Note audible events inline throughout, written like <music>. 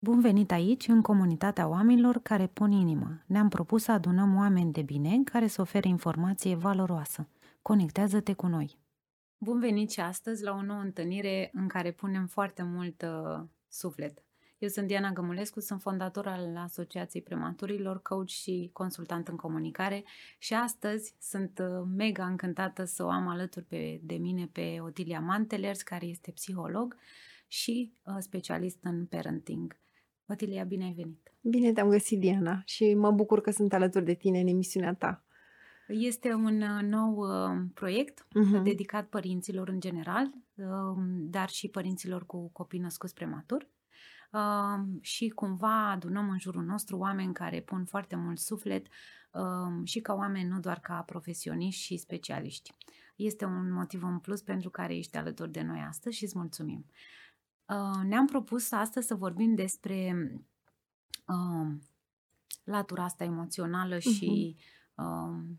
Bun venit aici, în comunitatea oamenilor care pun inimă. Ne-am propus să adunăm oameni de bine care să ofere informație valoroasă. Conectează-te cu noi! Bun venit și astăzi la o nouă întâlnire în care punem foarte mult uh, suflet. Eu sunt Diana Gămulescu, sunt fondator al Asociației Prematurilor, coach și consultant în comunicare și astăzi sunt uh, mega încântată să o am alături pe, de mine pe Otilia Mantelers, care este psiholog și uh, specialist în parenting. Otilia, bine ai venit! Bine te-am găsit, Diana, și mă bucur că sunt alături de tine în emisiunea ta. Este un uh, nou uh, proiect uh-huh. dedicat părinților în general, uh, dar și părinților cu copii născuți prematur. Uh, și cumva adunăm în jurul nostru oameni care pun foarte mult suflet uh, și ca oameni, nu doar ca profesioniști și specialiști. Este un motiv în plus pentru care ești alături de noi astăzi și îți mulțumim. Uh, ne-am propus astăzi să vorbim despre uh, latura asta emoțională uh-huh. și uh,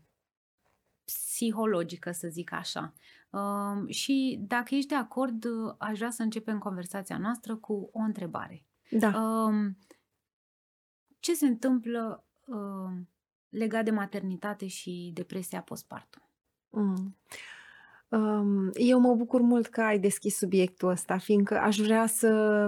psihologică, să zic așa. Uh, și dacă ești de acord, aș vrea să începem conversația noastră cu o întrebare. Da. Uh, ce se întâmplă uh, legat de maternitate și depresia postpartum? Mm. Eu mă bucur mult că ai deschis subiectul ăsta, fiindcă aș vrea să,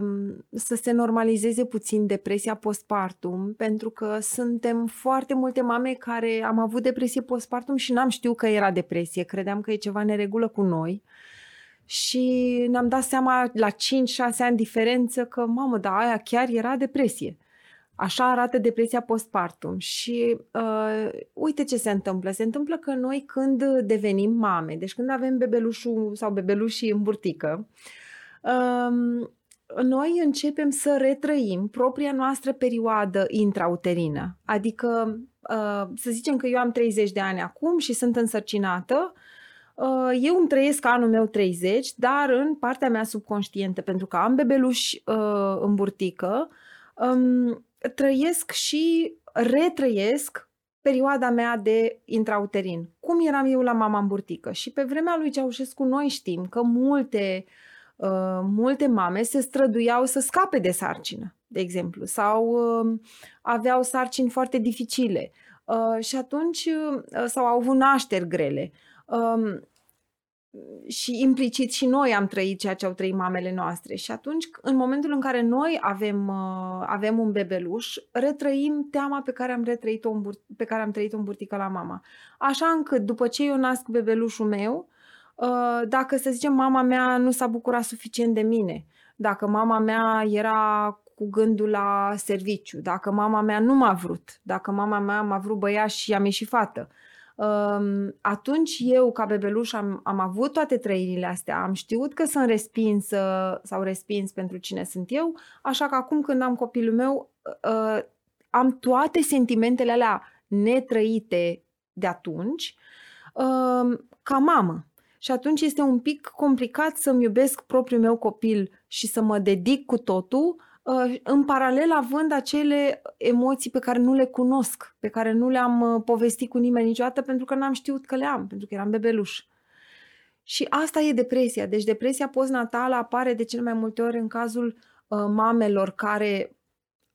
să se normalizeze puțin depresia postpartum, pentru că suntem foarte multe mame care am avut depresie postpartum și n-am știut că era depresie, credeam că e ceva neregulă cu noi. Și ne-am dat seama la 5-6 ani diferență că, mamă, da, aia chiar era depresie. Așa arată depresia postpartum și uh, uite ce se întâmplă. Se întâmplă că noi când devenim mame, deci când avem bebelușul sau bebelușii în burtică, uh, noi începem să retrăim propria noastră perioadă intrauterină. Adică, uh, să zicem că eu am 30 de ani acum și sunt însărcinată, uh, eu îmi trăiesc anul meu 30, dar în partea mea subconștientă, pentru că am bebeluși uh, în burtică, um, trăiesc și retrăiesc perioada mea de intrauterin. Cum eram eu la mama în burtică. Și pe vremea lui Ceaușescu noi știm că multe, uh, multe mame se străduiau să scape de sarcină, de exemplu, sau uh, aveau sarcini foarte dificile uh, și atunci uh, sau au avut nașteri grele. Uh, și implicit și noi am trăit ceea ce au trăit mamele noastre. Și atunci, în momentul în care noi avem, uh, avem un bebeluș, retrăim teama pe care am retrăit-o în bur- pe care am trăit-o în burtică la mama. Așa încât, după ce eu nasc bebelușul meu, uh, dacă, să zicem, mama mea nu s-a bucurat suficient de mine, dacă mama mea era cu gândul la serviciu, dacă mama mea nu m-a vrut, dacă mama mea m-a vrut băiat și am ieșit fată, atunci eu, ca bebeluș, am, am avut toate trăirile astea, am știut că sunt respinsă sau respins pentru cine sunt eu, așa că acum când am copilul meu, uh, am toate sentimentele alea netrăite de atunci uh, ca mamă. Și atunci este un pic complicat să-mi iubesc propriul meu copil și să mă dedic cu totul Uh, în paralel având acele emoții pe care nu le cunosc, pe care nu le-am uh, povestit cu nimeni niciodată pentru că n-am știut că le am, pentru că eram bebeluș. Și asta e depresia. Deci depresia postnatală apare de cel mai multe ori în cazul uh, mamelor care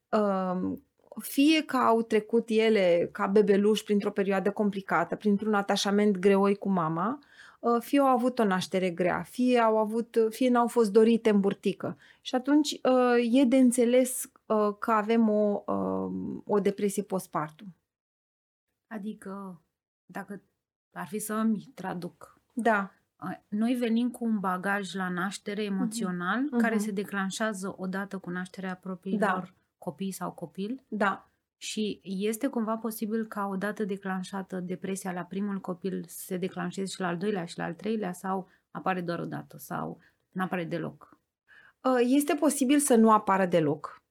uh, fie că au trecut ele ca bebeluși printr-o perioadă complicată, printr-un atașament greoi cu mama, Uh, fie au avut o naștere grea, fie au avut, uh, fie n-au fost dorite în burtică. Și atunci uh, e de înțeles că avem o, o depresie postpartum. Adică, dacă ar fi să îmi traduc. Da. Noi venim cu un bagaj la naștere mhm. emoțional uh-huh. care uh-huh. se declanșează odată cu nașterea propriilor da. copii sau copil. Da. Și este cumva posibil ca odată declanșată depresia la primul copil să se declanșeze și la al doilea și la al treilea sau apare doar odată sau nu apare deloc? Ă, este posibil să nu apară deloc.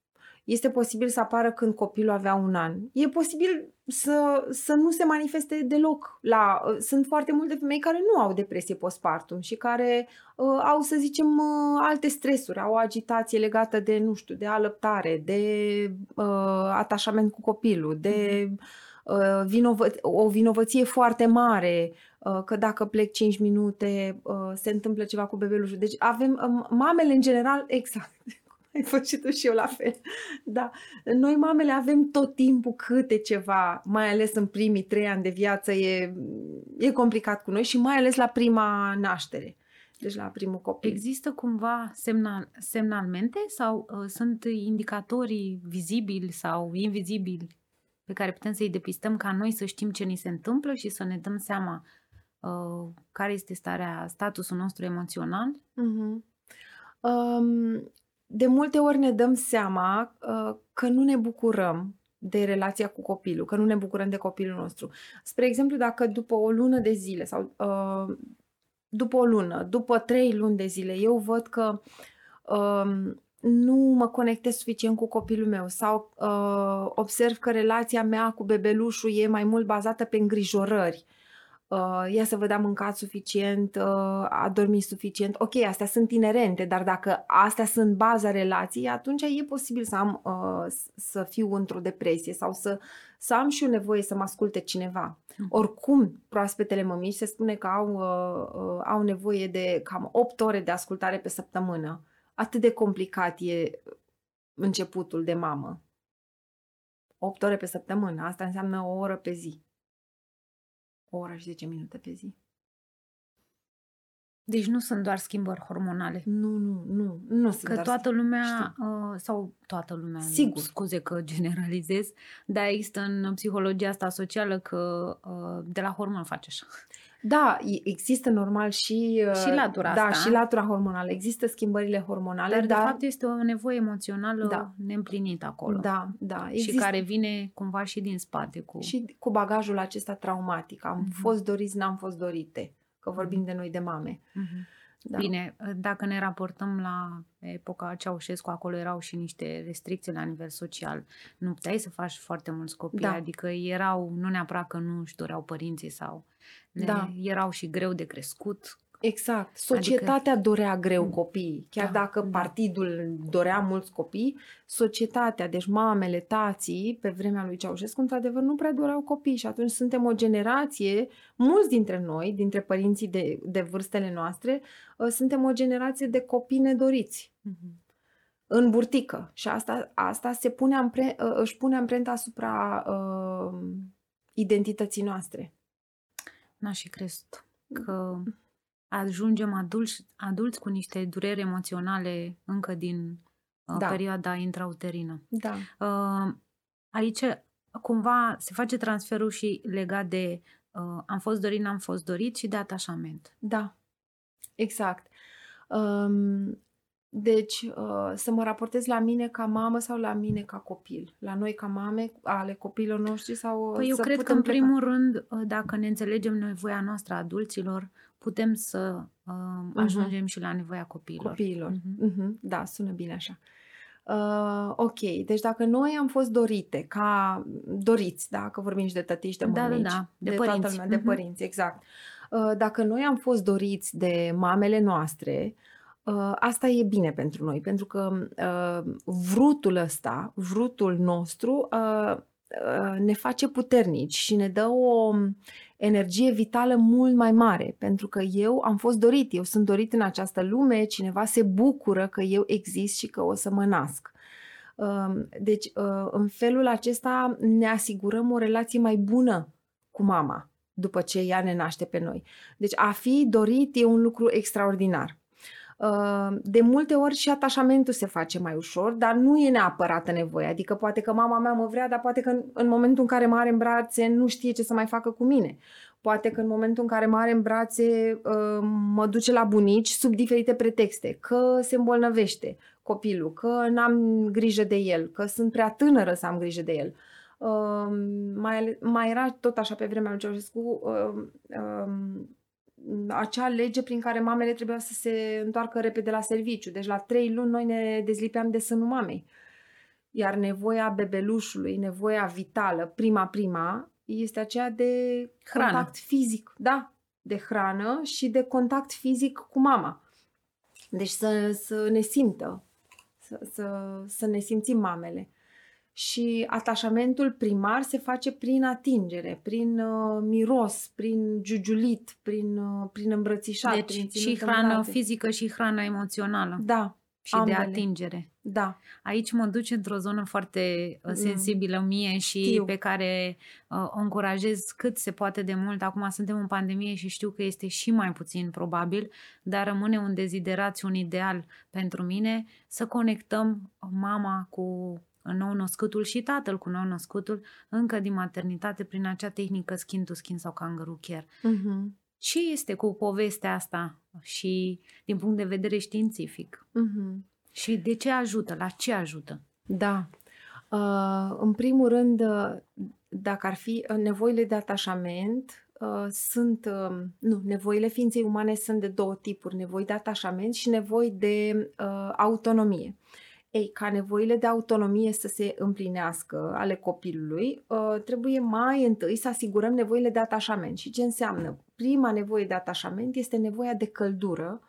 Este posibil să apară când copilul avea un an. E posibil să, să nu se manifeste deloc. La, uh, sunt foarte multe femei care nu au depresie postpartum și care uh, au, să zicem, uh, alte stresuri, au o agitație legată de, nu știu, de alăptare, de uh, atașament cu copilul, de uh, vinovă- o vinovăție foarte mare, uh, că dacă plec 5 minute uh, se întâmplă ceva cu bebelușul. Deci avem, uh, mamele în general, <laughs> exact, Ai fost și tu și eu la fel. Da. Noi, mamele, avem tot timpul câte ceva, mai ales în primii trei ani de viață, e, e complicat cu noi și mai ales la prima naștere. Deci la primul copil. Există cumva semnal, semnalmente sau uh, sunt indicatorii vizibili sau invizibili pe care putem să-i depistăm ca noi să știm ce ni se întâmplă și să ne dăm seama uh, care este starea, statusul nostru emoțional? Uh-huh. Um, de multe ori ne dăm seama uh, că nu ne bucurăm de relația cu copilul, că nu ne bucurăm de copilul nostru. Spre exemplu, dacă după o lună de zile sau uh, după o lună, după trei luni de zile, eu văd că uh, nu mă conectez suficient cu copilul meu sau uh, observ că relația mea cu bebelușul e mai mult bazată pe îngrijorări uh, ia să vă dea mâncat suficient, uh, a dormit suficient. Ok, astea sunt inerente, dar dacă astea sunt baza relației, atunci e posibil să am uh, să fiu într-o depresie sau să, să am și eu nevoie să mă asculte cineva. Mm. Oricum, proaspetele mămici se spune că au, uh, uh, au nevoie de cam 8 ore de ascultare pe săptămână. Atât de complicat e începutul de mamă. 8 ore pe săptămână, asta înseamnă o oră pe zi o oră și 10 minute pe zi. Deci nu sunt doar schimbări hormonale. Nu, nu, nu. nu sunt că doar toată lumea, uh, sau toată lumea, Sigur. scuze că generalizez, dar există în psihologia asta socială că uh, de la hormon face așa. Da, există normal și... Uh, și latura da, asta. și latura hormonală. Există schimbările hormonale, dar, dar... de fapt este o nevoie emoțională Da. neîmplinită acolo. Da, da. Și care vine cumva și din spate. Cu... Și cu bagajul acesta traumatic. Am Mhm. fost doriți, n-am fost dorite. Că vorbim de noi de mame. Mhm. Da. Bine, dacă ne raportăm la epoca Ceaușescu, acolo erau și niște restricții la nivel social. Nu puteai să faci foarte mulți copii, Da. adică erau, nu neapărat că nu își doreau părinții sau ne, Da. erau și greu de crescut. Exact. Societatea dorea greu copiii. Chiar Da, dacă da. partidul dorea mulți copii, societatea, deci mamele, tații, pe vremea lui Ceaușescu, într-adevăr, nu prea doreau copii și atunci suntem o generație, mulți dintre noi, dintre părinții de, de vârstele noastre, uh, suntem o generație de copii nedoriți în burtică. Și asta, asta se pune ampre, uh, își pune amprenta asupra uh, identității noastre. N-aș fi crezut că ajungem adulți, adulți cu niște dureri emoționale încă din uh, Da. perioada intrauterină. Da. Uh, aici cumva se face transferul și legat de uh, am fost dorit, n-am fost dorit și de atașament. Da, exact. Um, deci, uh, să mă raportez la mine ca mamă sau la mine ca copil? La noi ca mame ale copiilor noștri sau Păi eu să cred că putem în pleca? primul rând, uh, dacă ne înțelegem nevoia noastră a adulților, putem să uh, ajungem și la nevoia copiilor. Copiilor. Mhm. Mhm, Da, sună bine așa. Uh, ok, deci dacă noi am fost dorite, ca doriți, da, că vorbim și de tătiși și de Da, da, mămici, da, de toată părinți. lumea, de Mhm. părinți, exact. Uh, dacă noi am fost doriți de mamele noastre, uh, asta e bine pentru noi, pentru că uh, vrutul ăsta, vrutul nostru, uh, uh, ne face puternici și ne dă o energie vitală mult mai mare, pentru că eu am fost dorit, eu sunt dorit în această lume, cineva se bucură că eu exist și că o să mă nasc. Um, Deci, uh, în felul acesta ne asigurăm o relație mai bună cu mama după ce ea ne naște pe noi. Deci, a fi dorit e un lucru extraordinar. Uh, De multe ori și atașamentul se face mai ușor, dar nu e neapărat nevoie. Adică poate că mama mea mă vrea, dar poate că în- în momentul în care mă are în brațe nu știe ce să mai facă cu mine. Poate că în momentul în care mă are în brațe uh, mă duce la bunici sub diferite pretexte, că se îmbolnăvește copilul, că n-am grijă de el, că sunt prea tânără să am grijă de el. Uh, mai, ale- mai era tot așa pe vremea lui Ceaușescu uh, uh, acea lege prin care mamele trebuiau să se întoarcă repede la serviciu. Deci la trei luni noi ne dezlipeam de sânul mamei. Iar nevoia bebelușului, nevoia vitală, prima-prima, este aceea de Hrană. contact fizic. Da, de hrană și de contact fizic cu mama. Deci să, să ne simtă, să, să, să ne simțim mamele. Și atașamentul primar se face prin atingere, prin uh, miros, prin giugiulit, prin, uh, prin îmbrățișat, prin Deci ținut și în hrană brațe. fizică și hrană emoțională. Da, și Ambele. de atingere. Da. Aici mă duce într-o zonă foarte uh, Mm. sensibilă mie și Știu. pe care uh, o încurajez cât se poate de mult. Acum suntem în pandemie și știu că este și mai puțin probabil, dar rămâne un deziderat și un ideal pentru mine să conectăm mama cu nou născutul și tatăl cu nou născutul încă din maternitate prin acea tehnică skin to skin sau kangaroo care. Mhm. Ce este cu povestea asta și din punct de vedere științific? Mhm. Și de ce ajută? La ce ajută? Da. Uh, în primul rând, uh, dacă ar fi uh, nevoile de atașament, uh, sunt, uh, nu, nevoile ființei umane sunt de două tipuri, nevoi de atașament și nevoi de uh, autonomie. Ei, ca nevoile de autonomie să se împlinească ale copilului, uh, trebuie mai întâi să asigurăm nevoile de atașament. Și ce înseamnă? Prima nevoie de atașament este nevoia de căldură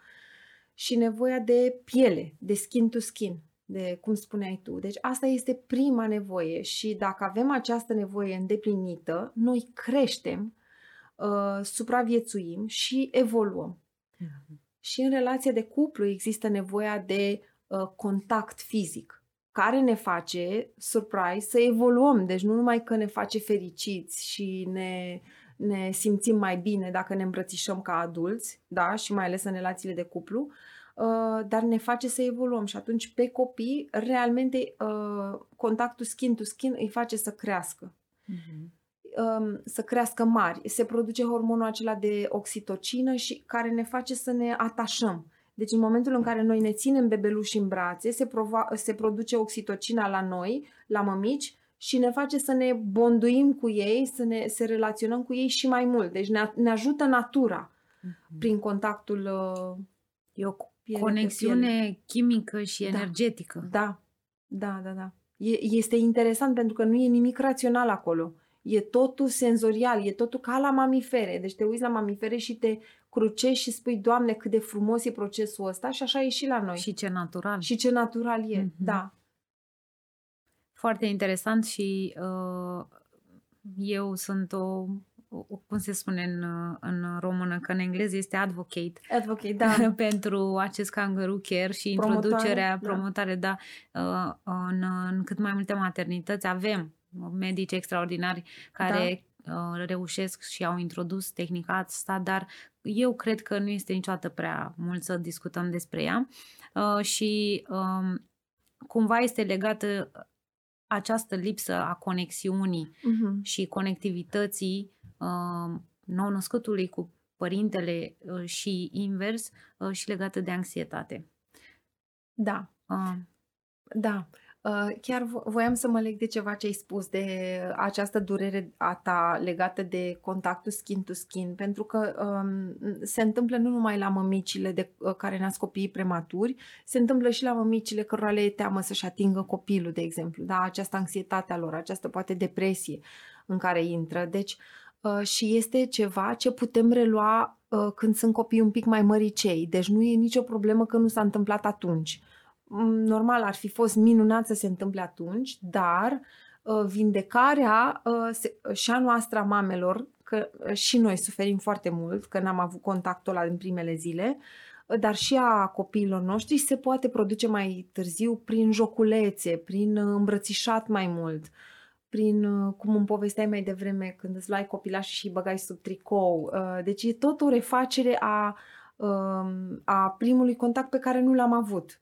și nevoia de piele, de skin to skin, de cum spuneai tu. Deci asta este prima nevoie și dacă avem această nevoie îndeplinită, noi creștem, uh, supraviețuim și evoluăm. Și în relația de cuplu există nevoia de uh, contact fizic, care ne face, surprise, să evoluăm. Deci nu numai că ne face fericiți și ne, ne simțim mai bine dacă ne îmbrățișăm ca adulți, da, și mai ales în relațiile de cuplu, uh, dar ne face să evoluăm și atunci pe copii realmente uh, contactul skin to skin îi face să crească Mhm. um, să crească mari. Se produce hormonul acela de oxitocină și care ne face să ne atașăm. Deci în momentul în care noi ne ținem bebeluși în brațe, se, prova- se produce oxitocina la noi, la mămici, și ne face să ne bonduim cu ei, să ne să relaționăm cu ei și mai mult. Deci ne, ne ajută natura Mhm. prin contactul uh, E o piele cu conexiune chimică și Da. energetică. Da, da, da, da. E, este interesant pentru că nu e nimic rațional acolo. E totul senzorial, e totul ca la mamifere. Deci te uiți la mamifere și te crucești și spui, Doamne, cât de frumos e procesul ăsta și așa e și la noi. Și ce natural. și ce natural e, Mhm. da. Foarte interesant și uh, eu sunt o, o, cum se spune în, uh, în română, că în engleză este advocate Advocate, da. <laughs> pentru acest kangaroo care și Promotare, introducerea, da. promotare, da, uh, în, în cât mai multe maternități avem medici extraordinari care uh, reușesc și au introdus tehnica asta, dar eu cred că nu este niciodată prea mult să discutăm despre ea uh, și um, cumva este legată această lipsă a conexiunii Mhm. și conectivității uh, nou-născutului cu părintele uh, și invers uh, și legată de anxietate. Da, Uh, da. Uh, Chiar vo- voiam să mă leg de ceva ce ai spus, de această durere a ta legată de contactul skin to skin, pentru că um, se întâmplă nu numai la mămicile de, uh, care nasc copiii prematuri, se întâmplă și la mămicile cărora le e teamă să-și atingă copilul, de exemplu, da? această anxietate a lor, această poate depresie în care intră. Deci, uh, și este ceva ce putem relua uh, când sunt copii un pic mai măricei, deci nu e nicio problemă că nu s-a întâmplat atunci. Mm, Normal, ar fi fost minunat să se întâmple atunci, dar uh, vindecarea uh, se- și a noastră a mamelor, că uh, și noi suferim foarte mult, că n-am avut contactul ăla în primele zile, uh, dar și a copiilor noștri se poate produce mai târziu prin joculețe, prin uh, îmbrățișat mai mult, prin, uh, cum îmi povesteai mai devreme, când îți luai copilaș și îi băgai sub tricou. Uh, Deci e tot o refacere a, um, a primului contact pe care nu l-am avut.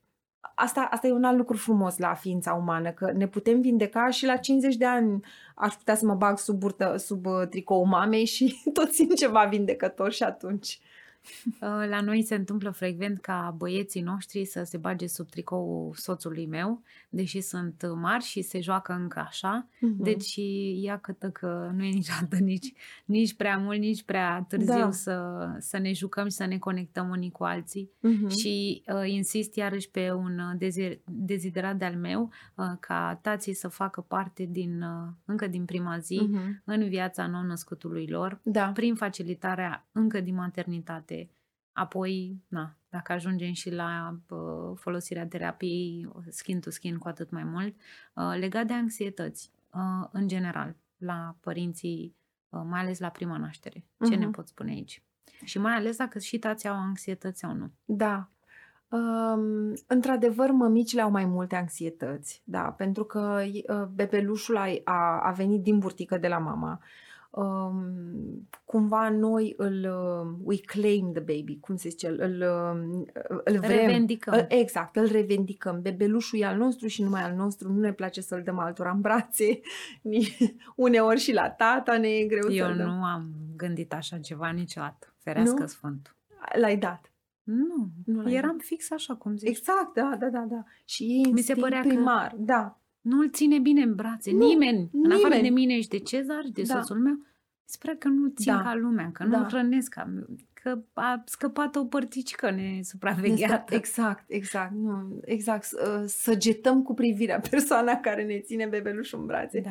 Asta, asta e un alt lucru frumos la ființa umană, că ne putem vindeca și la 50 de ani aș putea să mă bag sub, burtă, sub uh, tricou mamei și <laughs> tot simt ceva vindecător și atunci. Uh, La noi se întâmplă frecvent ca băieții noștri să se bage sub tricou soțului meu, deși sunt mari și se joacă încă așa. Mhm. Deci iată că nu e niciodată nici, nici prea mult, nici prea târziu Da. să, să ne jucăm și să ne conectăm unii cu alții. Mhm. Și uh, insist iarăși pe un uh, dezi- deziderat de-al meu uh, ca tații să facă parte din, uh, încă din prima zi Mhm. în viața nou-născutului lor Da. prin facilitarea încă din maternitate. Apoi, na, dacă ajungem și la uh, folosirea terapiei skin to skin cu atât mai mult, uh, legat de anxietăți, uh, în general, la părinții, uh, mai ales la prima naștere. Ce ne Mhm. pot spune aici? Și mai ales dacă și tații au anxietăți sau nu. Da. Um, într-adevăr, mămicile au mai multe anxietăți, da, pentru că uh, bebelușul a, a, a venit din burtică de la mama. Um, cumva noi îl uh, we claim the baby, cum se zice, îl, uh, îl vrem. Revendicăm. Îl, exact, îl revendicăm. Bebelușul e al nostru și numai al nostru. Nu ne place să-l dăm altora în brațe. <laughs> Uneori și la tata ne e greu Eu să-l dăm. nu am gândit așa ceva niciodată. Ferească Nu? Sfântul. L-ai dat. Nu, Nu l-ai eram fix așa cum zici. Exact, da, da, da, da. Și e Mi se instinct părea că- primar, da. Nu-l ține bine în brațe. Nu, nimeni. În afară de nimeni. mine și de Cezar, de Da. soțul meu, sper că nu țin Da. ca lumea, că Da. nu hrănesc ca că a scăpat o părticică nesupravegheată. Exact, exact, nu, exact. Să, săgetăm cu privirea <laughs> persoana care ne ține bebelușul în brațe. Da.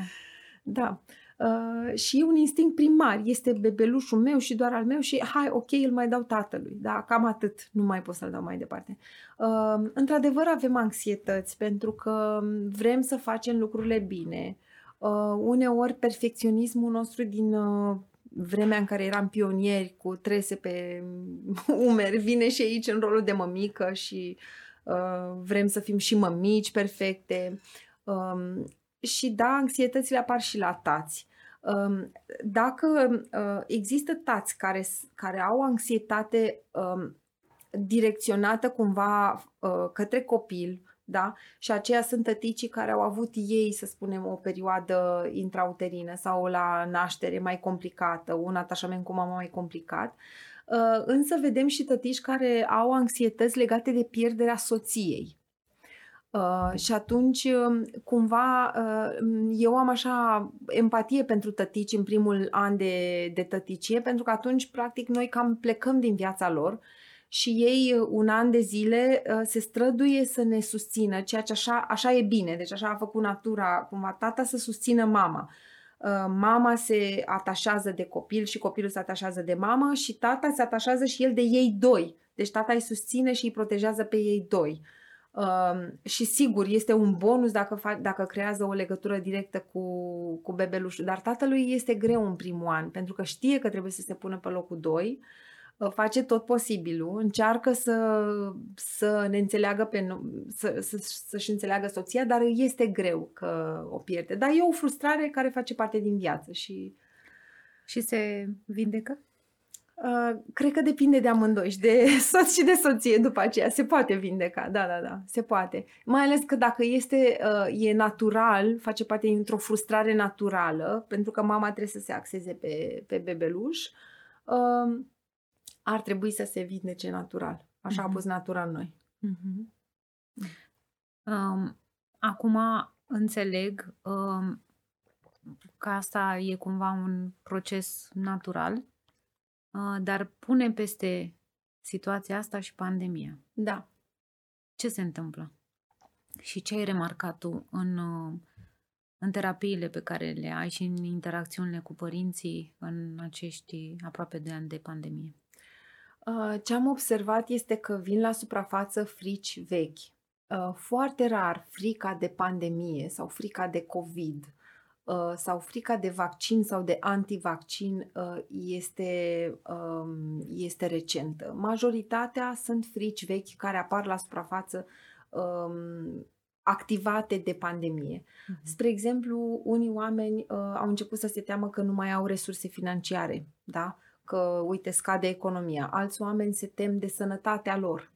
Da. Uh, și e un instinct primar. Este bebelușul meu și doar al meu și hai, ok, îl mai dau tatălui. Da, cam atât. Nu mai pot să-l dau mai departe. Uh, într-adevăr avem anxietăți pentru că vrem să facem lucrurile bine. Uh, uneori perfecționismul nostru din uh, vremea în care eram pionieri cu trese pe <laughs> umeri vine și aici în rolul de mămică și uh, vrem să fim și mămici perfecte. Um, și da, anxietățile apar și la tați. Um, Dacă uh, există tați care, s- care au anxietate um, direcționată cumva uh, către copil, da? Și aceia sunt tăticii care au avut ei, să spunem, o perioadă intrauterină sau la naștere mai complicată, un atașament cu mama mai complicat. Uh, Însă vedem și tătici care au anxietăți legate de pierderea soției. Uh, și atunci, um, cumva, uh, eu am așa empatie pentru tătici în primul an de, de tăticie, pentru că atunci, practic, noi cam plecăm din viața lor și ei uh, un an de zile uh, se străduie să ne susțină, ceea ce așa, așa e bine, deci așa a făcut natura, cumva tata să susțină mama. Uh, Mama se atașează de copil și copilul se atașează de mamă și tata se atașează și el de ei doi. Deci tata îi susține și îi protejează pe ei doi. Uh, și sigur, este un bonus dacă, fa- dacă creează o legătură directă cu, cu bebelușul, dar tatălui este greu în primul an, pentru că știe că trebuie să se pună pe locul 2, face tot posibilul, încearcă să, să ne înțeleagă pe, no- să, să, să-și înțeleagă soția, dar îi este greu că o pierde. Dar e o frustrare care face parte din viață și Și se vindecă? Uh, cred că depinde de amândoi și de <laughs> soț și de soție după aceea. Se poate vindeca, da, da, da, se poate. Mai ales că dacă este, uh, e natural, face parte dintr-o frustrare naturală, pentru că mama trebuie să se axeze pe, pe bebeluș, uh, ar trebui să se vindece natural. Așa a Mhm. pus natura în noi. Mhm. Um, acum înțeleg um, că asta e cumva un proces natural, uh, dar pune peste situația asta și pandemia. Da. Ce se întâmplă? Și ce ai remarcat tu în, uh, în terapiile pe care le ai și în interacțiunile cu părinții în acești aproape de ani de pandemie? Uh, Ce am observat este că vin la suprafață frici vechi. Uh, Foarte rar frica de pandemie sau frica de COVID uh, sau frica de vaccin sau de antivaccin uh, este, um, este recentă. Majoritatea sunt frici vechi care apar la suprafață um, activate de pandemie. Spre exemplu, unii oameni uh, au început să se teamă că nu mai au resurse financiare, da? că, uite, scade economia. Alți oameni se tem de sănătatea lor.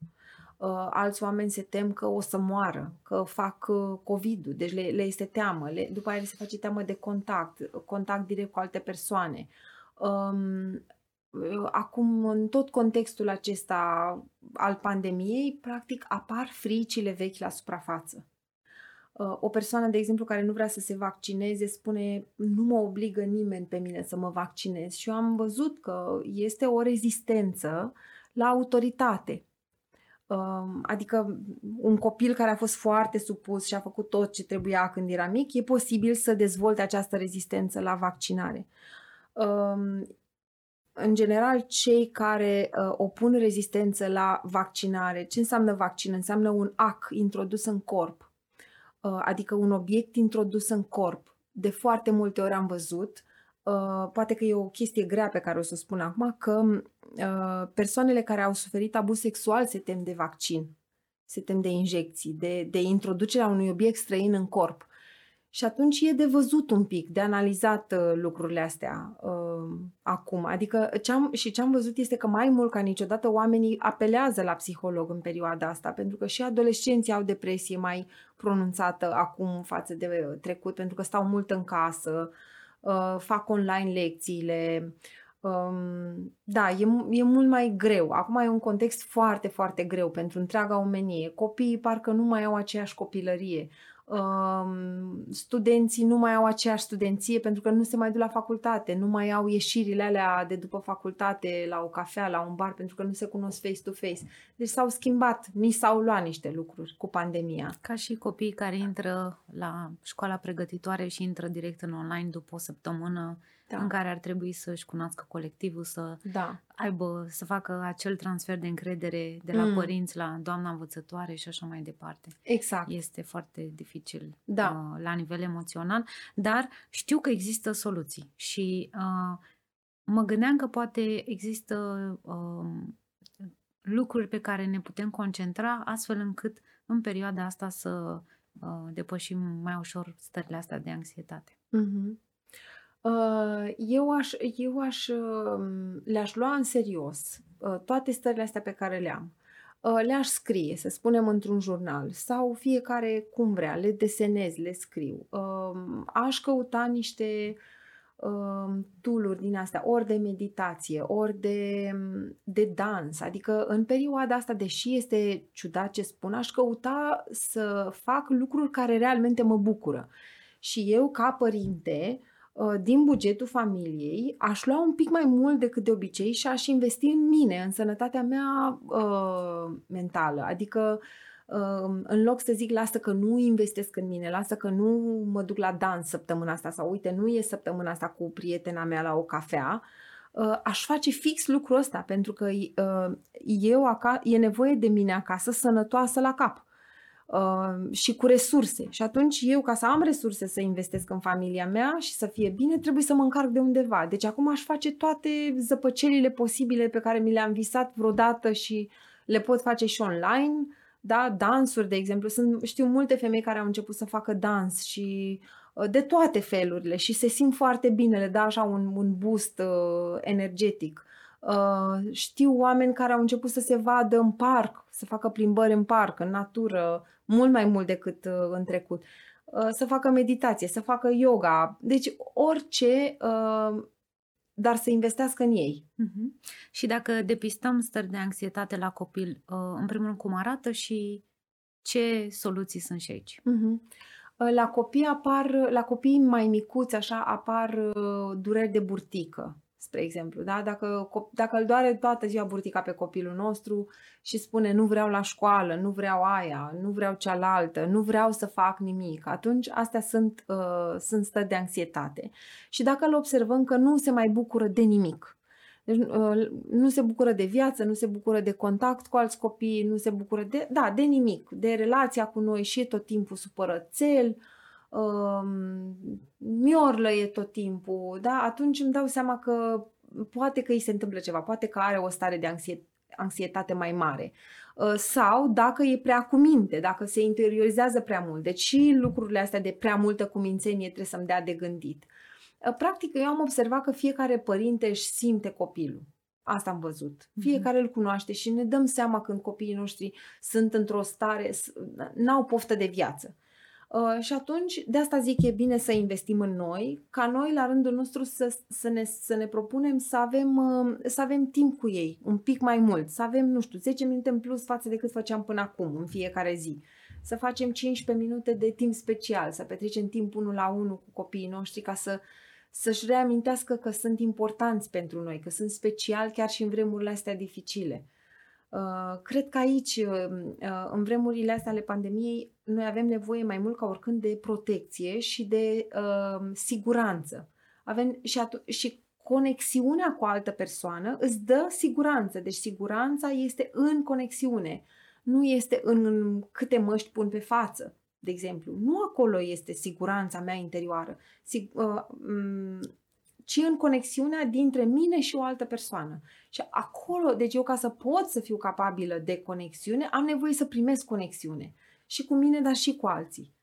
Uh, alți oameni se tem că o să moară, că fac uh, COVID-ul, deci le, le este teamă. Le, după aia le se face teamă de contact, contact direct cu alte persoane. Um, uh, acum, în tot contextul acesta al pandemiei, practic apar fricile vechi la suprafață. Uh, O persoană, de exemplu, care nu vrea să se vaccineze, spune nu mă obligă nimeni pe mine să mă vaccinez și eu am văzut că este o rezistență la autoritate. Um, Adică un copil care a fost foarte supus și a făcut tot ce trebuia când era mic, e posibil să dezvolte această rezistență la vaccinare. Um, În general, cei care uh, opun rezistență la vaccinare, ce înseamnă vaccin? Înseamnă un ac introdus în corp uh, adică un obiect introdus în corp. De foarte multe ori am văzut, uh, poate că e o chestie grea pe care o să o spun acum, că uh, persoanele care au suferit abuz sexual se tem de vaccin. se tem de injecții, de, de introducerea unui obiect străin în corp. Și atunci e de văzut un pic, de analizat uh, lucrurile astea uh, acum. Adică ce-am, și ce am văzut este că mai mult ca niciodată oamenii apelează la psiholog în perioada asta, pentru că și adolescenții au depresie mai pronunțată acum față de trecut, pentru că stau mult în casă, uh, fac online lecțiile. Um, da, e, e mult mai greu. Acum e un context foarte, foarte greu pentru întreaga omenie. Copiii parcă nu mai au aceeași copilărie studenții nu mai au aceeași studenție pentru că nu se mai duc la facultate, nu mai au ieșirile alea de după facultate la o cafea, la un bar, pentru că nu se cunosc face-to-face. Deci s-au schimbat, ni s-au luat niște lucruri cu pandemia. Ca și copiii care intră la școala pregătitoare și intră direct în online după o săptămână da. în care ar trebui să-și cunoască colectivul, să da. aibă, să facă acel transfer de încredere de la mm. părinți la doamna învățătoare și așa mai departe. Exact. Este foarte dificil da. uh, la nivel emoțional, dar știu că există soluții și uh, mă gândeam că poate există uh, lucruri pe care ne putem concentra astfel încât în perioada asta să uh, depășim mai ușor stările astea de anxietate. Mm-hmm. Uh, eu aș, eu aș, um, le-aș lua în serios uh, toate stările astea pe care le am. Uh, le-aș scrie, să spunem, într-un jurnal sau fiecare cum vrea, le desenez, le scriu. Um, aș căuta niște um, tooluri din astea, ori de meditație, ori de, de dans. Adică în perioada asta, deși este ciudat ce spun, aș căuta să fac lucruri care realmente mă bucură. Și eu, ca părinte, Uh, din bugetul familiei, aș lua un pic mai mult decât de obicei și aș investi în mine, în sănătatea mea uh, mentală. Adică, uh, în loc să zic, lasă că nu investesc în mine, lasă că nu mă duc la dans săptămâna asta sau uite, nu e săptămâna asta cu prietena mea la o cafea, uh, aș face fix lucrul ăsta, pentru că uh, eu acasă, e nevoie de mine acasă sănătoasă la cap. Uh, și cu resurse. Și atunci eu, ca să am resurse să investesc în familia mea și să fie bine, trebuie să mă încarc de undeva. Deci acum aș face toate zăpăcelile posibile pe care mi le-am visat vreodată și le pot face și online. Da, dansuri, de exemplu. Sunt, știu multe femei care au început să facă dans și uh, de toate felurile și se simt foarte bine, le dă așa un, un boost uh, energetic. Uh, știu oameni care au început să se vadă în parc, să facă plimbări în parc, în natură, mult mai mult decât uh, în trecut. Uh, să facă meditație, să facă yoga, deci orice, uh, dar să investească în ei. Uh-huh. Și dacă depistăm stări de anxietate la copil, uh, în primul rând cum arată și ce soluții sunt și aici? Uh-huh. La copii apar, la copii mai micuți, așa, apar uh, dureri de burtică spre exemplu. Da? Dacă, dacă îl doare toată ziua burtica pe copilul nostru și spune nu vreau la școală, nu vreau aia, nu vreau cealaltă, nu vreau să fac nimic, atunci astea sunt, uh, sunt stări de anxietate. Și dacă îl observăm că nu se mai bucură de nimic, deci, uh, nu se bucură de viață, nu se bucură de contact cu alți copii, nu se bucură de, da, de nimic, de relația cu noi și e tot timpul supărățel, um, miorlă e tot timpul, da? atunci îmi dau seama că poate că îi se întâmplă ceva, poate că are o stare de anxietate mai mare. Uh, sau dacă e prea cu minte, dacă se interiorizează prea mult. Deci și lucrurile astea de prea multă cumințenie trebuie să-mi dea de gândit. Uh, practic, eu am observat că fiecare părinte își simte copilul. Asta am văzut. Mhm. Fiecare îl cunoaște și ne dăm seama când copiii noștri sunt într-o stare, n-au poftă de viață. Uh, și atunci, de asta zic, e bine să investim în noi, ca noi, la rândul nostru, să, să, ne, să ne propunem să avem, uh, să avem timp cu ei, un pic mai mult, să avem, nu știu, 10 minute în plus față de cât făceam până acum, în fiecare zi. Să facem 15 minute de timp special, să petrecem timp unul la unul cu copiii noștri ca să, să-și reamintească că sunt importanți pentru noi, că sunt special chiar și în vremurile astea dificile. Uh, cred că aici, uh, uh, în vremurile astea ale pandemiei, noi avem nevoie mai mult ca oricând de protecție și de uh, siguranță. Avem și, atu- și conexiunea cu altă persoană îți dă siguranță. Deci siguranța este în conexiune, nu este în câte măști pun pe față, de exemplu. Nu acolo este siguranța mea interioară. Sig- uh, ci în conexiunea dintre mine și o altă persoană. Și acolo, deci eu ca să pot să fiu capabilă de conexiune, am nevoie să primesc conexiune. Și cu mine, dar și cu alții.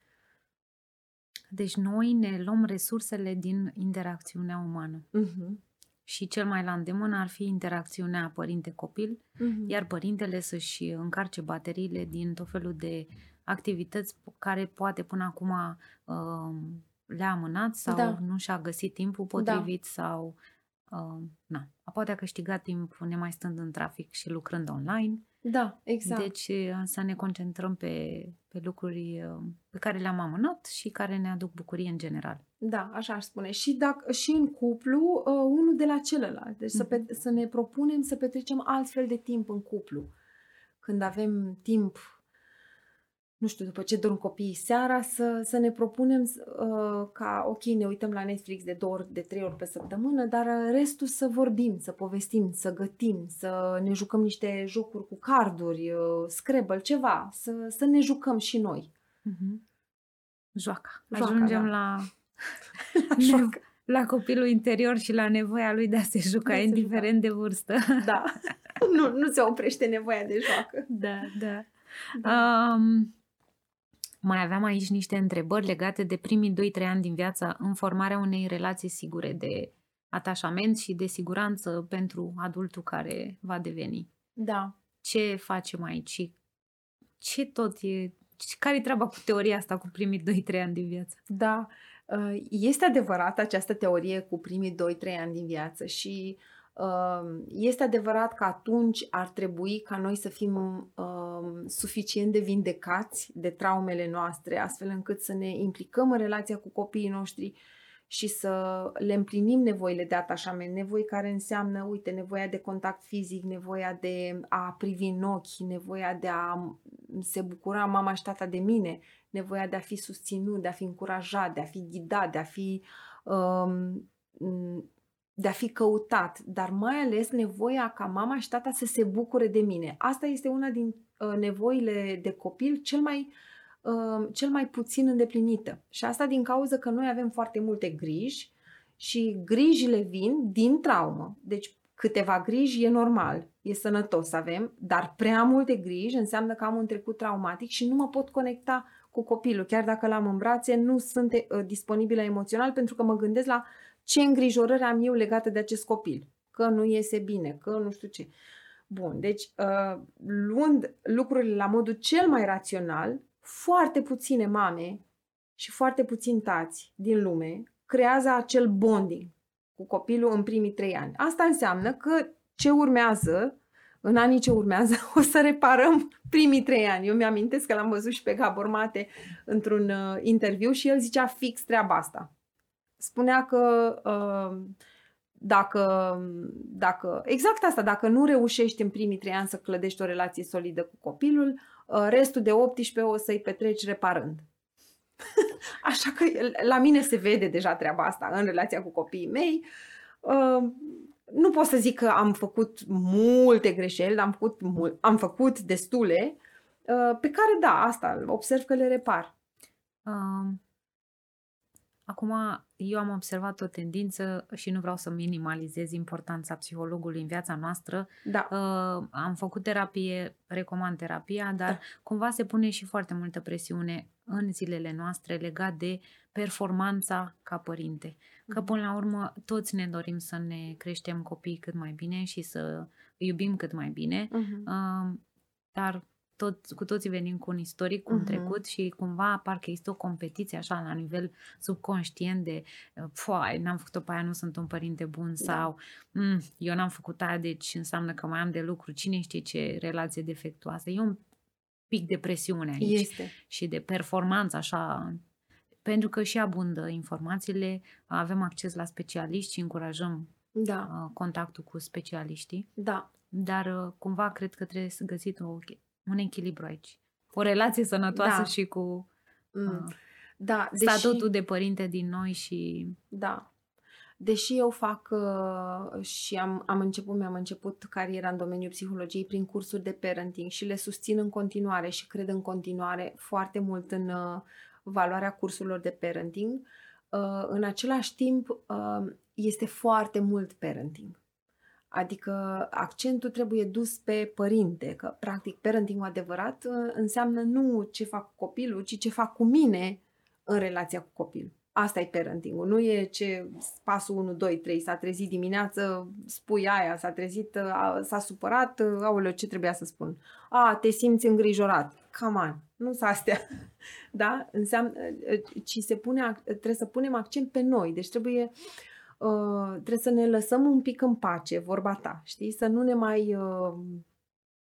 Deci noi ne luăm resursele din interacțiunea umană. Uh-huh. Și cel mai la îndemână ar fi interacțiunea părinte-copil, Uh-huh. iar părintele să-și încarce bateriile din tot felul de activități care poate până acum uh, le-a amânat sau Da. nu și-a găsit timpul potrivit sau uh, na, poate a câștigat timp nemai stând în trafic și lucrând online. Da, exact. Deci uh, să ne concentrăm pe, pe lucruri uh, pe care le-am amânat și care ne aduc bucurie în general. Da, așa aș spune. Și, dacă, și în cuplu, uh, unul de la celălalt. Deci să, pe, să ne propunem să petrecem altfel de timp în cuplu. Când avem timp, nu știu, după ce dorm copiii seara, să, să ne propunem uh, ca, ok, ne uităm la Netflix de două ori, de trei ori pe săptămână, dar uh, restul să vorbim, să povestim, să gătim, să ne jucăm niște jocuri cu carduri, uh, Scrabble, ceva, să, să ne jucăm și noi. Mm-hmm. Joaca. Joaca, Ajungem da. la, <laughs> La ne- joacă. <laughs> la copilul interior și la nevoia lui de a se juca, De a se indiferent de vârstă. Da. <laughs> nu, nu se oprește nevoia de joacă. Da, da. Da. Um, mai aveam aici niște întrebări legate de primii 2-3 ani din viața în formarea unei relații sigure de atașament și de siguranță pentru adultul care va deveni. Da. Ce facem aici? Și Ce tot e... Care-i treaba cu teoria asta cu primii 2-3 ani din viață? Da, uh, este adevărat această teorie cu primii 2-3 ani din viață și uh, este adevărat că atunci ar trebui ca noi să fim uh, suficient de vindecați de traumele noastre, astfel încât să ne implicăm în relația cu copiii noștri și să le împlinim nevoile de atașament, nevoi care înseamnă, uite, nevoia de contact fizic, nevoia de a privi în ochi, nevoia de a se bucura mama și tata de mine, nevoia de a fi susținut, de a fi încurajat, de a fi ghidat, de a fi, um, de a fi căutat, dar mai ales nevoia ca mama și tata să se bucure de mine. Asta este una din uh, nevoile de copil cel mai, uh, cel mai puțin îndeplinită. Și asta din cauza că noi avem foarte multe griji și grijile vin din traumă. Deci câteva griji e normal, e sănătos să avem, dar prea multe griji înseamnă că am un trecut traumatic și nu mă pot conecta cu copilul. Chiar dacă l-am în brațe, nu sunt uh, disponibilă emoțional pentru că mă gândesc la ce îngrijorări am eu legate de acest copil. Că nu iese bine, că nu știu ce. Bun, deci uh, luând lucrurile la modul cel mai rațional, foarte puține mame și foarte puțini tați din lume creează acel bonding cu copilul în primii trei ani. Asta înseamnă că ce urmează, în anii ce urmează, <laughs> o să reparăm primii trei ani. Eu mi-amintesc că l-am văzut și pe Gabor Mate într-un uh, interviu și el zicea fix treaba asta. Spunea că uh, dacă, dacă, exact asta, dacă nu reușești în primii trei ani să clădești o relație solidă cu copilul, uh, restul de 18 o să-i petreci reparând. <laughs> Așa că la mine se vede deja treaba asta în relația cu copiii mei. Uh, nu pot să zic că am făcut multe greșeli, am făcut, mul- am făcut destule, uh, pe care, da, asta, observ că le repar. Um, acum, eu am observat o tendință și nu vreau să minimalizez importanța psihologului în viața noastră. Da, Uh, am făcut terapie, recomand terapia, dar Da. cumva se pune și foarte multă presiune în zilele noastre legat de performanța ca părinte. Că Mhm. până la urmă toți ne dorim să ne creștem copiii cât mai bine și să îi iubim cât mai bine, Mhm. uh, dar tot, cu toții venim cu un istoric, cu un Mhm. trecut și cumva parcă este o competiție așa la nivel subconștient de foai, n-am făcut-o pe aia, nu sunt un părinte bun Da. sau "Mm, eu n-am făcut aia, deci înseamnă că mai am de lucru, cine știe ce relație defectuoasă. E un pic de presiune aici Este. și de performanță așa pentru că și abundă informațiile, avem acces la specialiști și încurajăm Da, uh, contactul cu specialiștii, da. dar uh, cumva cred că trebuie să găsit o, un echilibru aici. O relație sănătoasă Da. și cu Mm. uh, Da, deși, statutul de părinte din noi și da. Deși eu fac uh, și am, am început, mi-am început cariera în domeniul psihologiei prin cursuri de parenting și le susțin în continuare și cred în continuare foarte mult în uh, valoarea cursurilor de parenting. uh, în același timp uh, este foarte mult parenting. Adică accentul trebuie dus pe părinte, că practic parentingul adevărat uh, înseamnă nu ce fac cu copilul, ci ce fac cu mine în relația cu copilul. Asta e parenting nu e ce pasul 1, 2, 3, s-a trezit dimineață, spui aia, s-a trezit, s-a supărat, aoleu, ce trebuia să spun? A, te simți îngrijorat. Come on, nu s astea. <laughs> da? Înseamnă, ci se pune, trebuie să punem accent pe noi, deci trebuie uh, trebuie să ne lăsăm un pic în pace, vorba ta, știi? Să nu ne mai uh,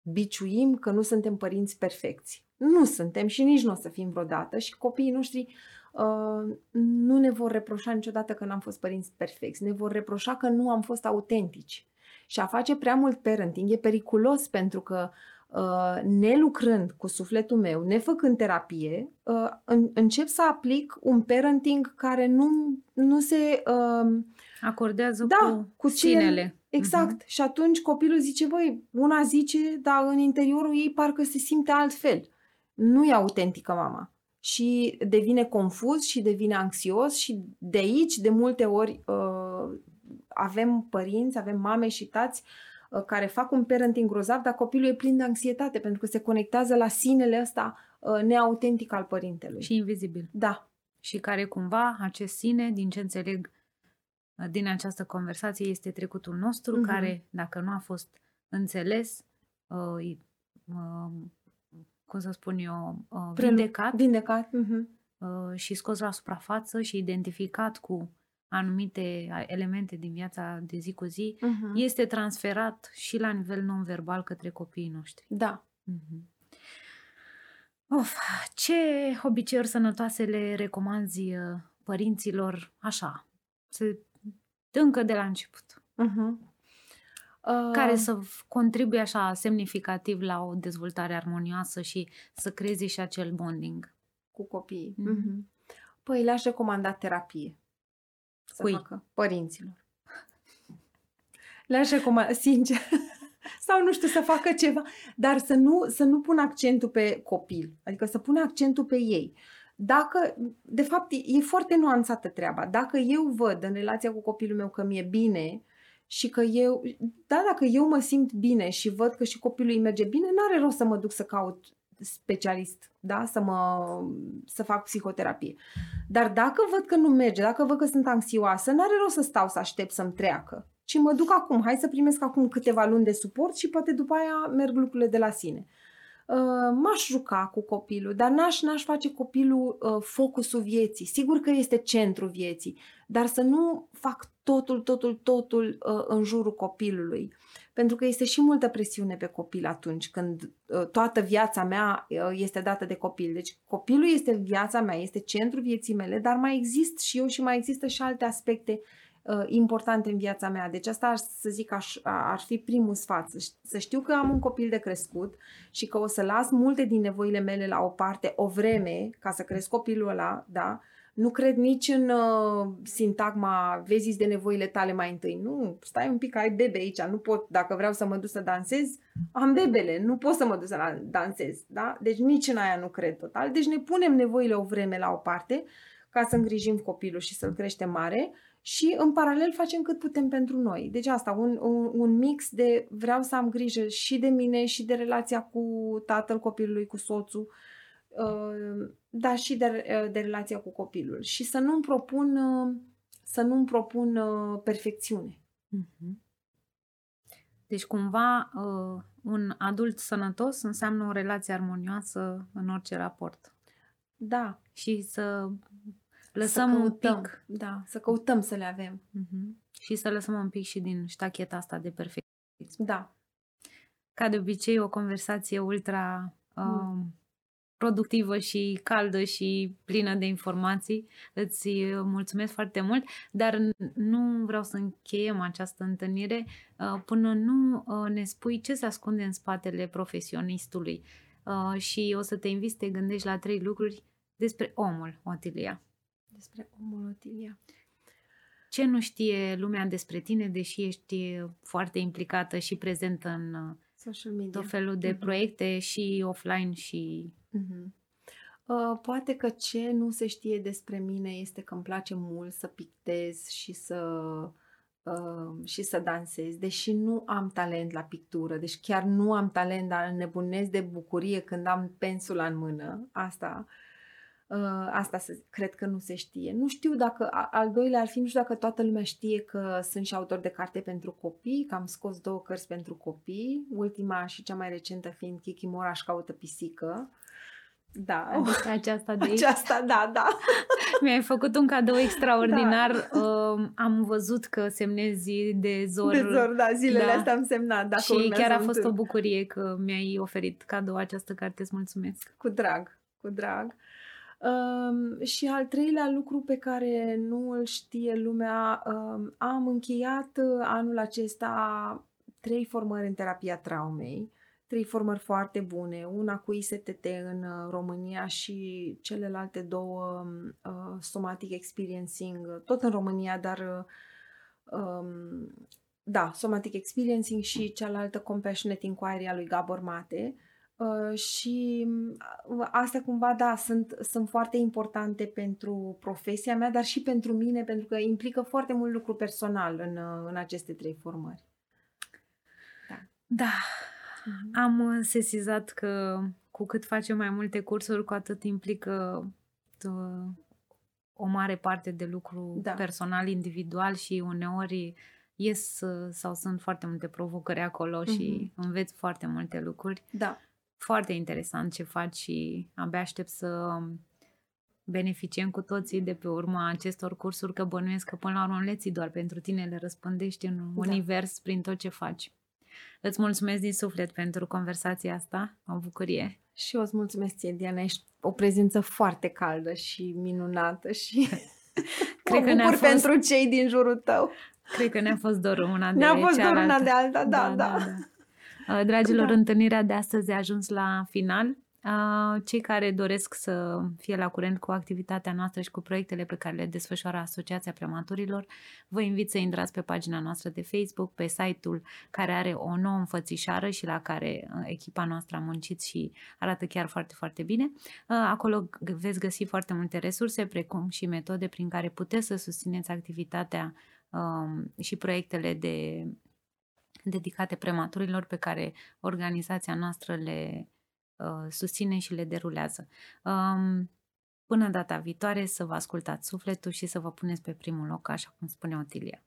biciuim că nu suntem părinți perfecți. Nu suntem și nici nu o să fim vreodată și copiii noștri Uh, nu ne vor reproșa niciodată că n-am fost părinți perfecți, ne vor reproșa că nu am fost autentici. Și a face prea mult parenting e periculos pentru că uh, ne lucrând cu sufletul meu, ne făcând terapie, uh, încep să aplic un parenting care nu, nu se... Acordează da, cu, cu sinele. Exact. Uh-huh. Și atunci copilul zice, băi, una zice, dar în interiorul ei parcă se simte altfel. Nu e autentică mama și devine confuz și devine anxios și de aici de multe ori uh, avem părinți, avem mame și tați uh, care fac un parenting grozav, dar copilul e plin de anxietate pentru că se conectează la sinele ăsta uh, neautentic al părintelui. Și invizibil. Da. Și care cumva acest sine, din ce înțeleg uh, din această conversație, este trecutul nostru, uh-huh. care, dacă nu a fost înțeles, uh, uh, cum să spun eu, uh, vindecat, vindecat. Uh-huh. Uh, și scos la suprafață și identificat cu anumite elemente din viața de zi cu zi, uh-huh. este transferat și la nivel non-verbal către copiii noștri. Da. Uh-huh. Of, ce obiceiuri sănătoase le recomanzi uh, părinților așa, se, încă de la început? Uh-huh care să contribuie așa semnificativ la o dezvoltare armonioasă și să creeze și acel bonding. Cu copiii. Mm-hmm. Păi le-aș recomanda terapie. Să Cui? facă părinților. Le-aș recomanda, sincer, <laughs> sau nu știu, să facă ceva, dar să nu, să nu pun accentul pe copil, adică să pun accentul pe ei. Dacă, de fapt, e foarte nuanțată treaba. Dacă eu văd în relația cu copilul meu că mi-e bine, și că eu, da, dacă eu mă simt bine și văd că și copilul îi merge bine, n-are rost să mă duc să caut specialist, da, să mă, să fac psihoterapie. Dar dacă văd că nu merge, dacă văd că sunt anxioasă, n-are rost să stau să aștept să-mi treacă, ci mă duc acum, hai să primesc acum câteva luni de suport și poate după aia merg lucrurile de la sine. Uh, m-aș juca cu copilul, dar n-aș, n-aș face copilul uh, focusul vieții. Sigur că este centrul vieții, dar să nu fac totul, totul, totul uh, în jurul copilului. Pentru că este și multă presiune pe copil atunci când uh, toată viața mea uh, este dată de copil. Deci copilul este viața mea, este centrul vieții mele, dar mai există și eu și mai există și alte aspecte uh, importante în viața mea. Deci asta ar să zic aș, ar fi primul sfat. Să știu că am un copil de crescut și că o să las multe din nevoile mele la o parte o vreme ca să cresc copilul ăla, da? Nu cred nici în uh, sintagma vezi de nevoile tale mai întâi. Nu, stai un pic, ai bebe aici, nu pot, dacă vreau să mă duc să dansez, am bebele, nu pot să mă duc să dansez. Da? Deci nici în aia nu cred total. Deci ne punem nevoile o vreme la o parte ca să îngrijim copilul și să-l creștem mare și în paralel facem cât putem pentru noi. Deci asta, un, un, un mix de vreau să am grijă și de mine și de relația cu tatăl copilului, cu soțul, uh, dar și de, uh, de relația cu copilul. Și să nu-mi propun, uh, să nu-mi propun perfecțiune. Mhm. Deci, cumva, un adult sănătos înseamnă o relație armonioasă în orice raport. Da. Și să lăsăm să căutăm, un pic. Da, să căutăm să le avem. Uh-huh. Și să lăsăm un pic și din ștacheta asta de perfecție. Da. Ca de obicei, o conversație ultra mm. Productivă și caldă și plină de informații. Îți uh, mulțumesc foarte mult, dar nu vreau să încheiem această întâlnire uh, până nu uh, ne spui ce se ascunde în spatele profesionistului. Și o să te invit să te gândești la trei lucruri despre omul Otilia despre omul Otilia. Ce nu știe lumea despre tine, deși ești foarte implicată și prezentă în Social media. tot felul de uh-huh. proiecte și offline și... Uh-huh. Uh, poate că ce nu se știe despre mine este că îmi place mult să pictez și să uh, și să dansez, deși nu am talent la pictură, deci chiar nu am talent, dar nebunesc de bucurie când am pensula în mână. Asta Uh, asta să, cred că nu se știe. Nu știu dacă, al doilea ar fi, nu știu dacă toată lumea știe că sunt și autor de carte pentru copii, că am scos două cărți pentru copii, ultima și cea mai recentă fiind Kiki Moraș caută pisică. Da. Adică aceasta de <laughs> aici. Aceasta, da, da. <laughs> Mi-ai făcut un cadou extraordinar. Da. Uh, am văzut că semnezi de zor. De zor, da, zilele da. astea am semnat. Dacă și chiar a fost o bucurie că mi-ai oferit cadou această carte. Îți mulțumesc. Cu drag, cu drag. Uh, Um, și al treilea lucru pe care nu îl știe lumea, um, am încheiat uh, anul acesta trei formări în terapia traumei, trei formări foarte bune, una cu ISTT în uh, România și celelalte două uh, somatic experiencing, tot în România, dar uh, um, da, somatic experiencing și cealaltă compassionate inquiry a lui Gabor Mate. Uh, Uh, și uh, astea cumva, da, sunt, sunt foarte importante pentru profesia mea, dar și pentru mine, pentru că implică foarte mult lucru personal în, uh, în aceste trei formări. Da. Da. Mm-hmm. Am sesizat că cu cât facem mai multe cursuri, cu atât implică o mare parte de lucru da. personal, individual și uneori ies sau sunt foarte multe provocări acolo mm-hmm. și înveți foarte multe lucruri. Da foarte interesant ce faci și abia aștept să beneficiem cu toții de pe urma acestor cursuri, că bănuiesc că până la urmă le ții doar pentru tine, le răspândești în da. univers prin tot ce faci. Îți mulțumesc din suflet pentru conversația asta, o bucurie. Și eu îți mulțumesc ție, Diana, ești o prezență foarte caldă și minunată și <laughs> Cred că ne-a fost... pentru cei din jurul tău. Cred că ne-a fost doar una de Ne-a fost doar una de alta, da, da. da. da. Uh, dragilor, da. întâlnirea de astăzi a ajuns la final. Uh, cei care doresc să fie la curent cu activitatea noastră și cu proiectele pe care le desfășoară Asociația Prematurilor, vă invit să intrați pe pagina noastră de Facebook, pe site-ul care are o nouă înfățișară și la care uh, echipa noastră a muncit și arată chiar foarte, foarte bine. Acolo veți găsi foarte multe resurse, precum și metode prin care puteți să susțineți activitatea um, și proiectele de dedicate prematurilor pe care organizația noastră le uh, susține și le derulează. Um, până data viitoare să vă ascultați sufletul și să vă puneți pe primul loc, așa cum spune Otilia.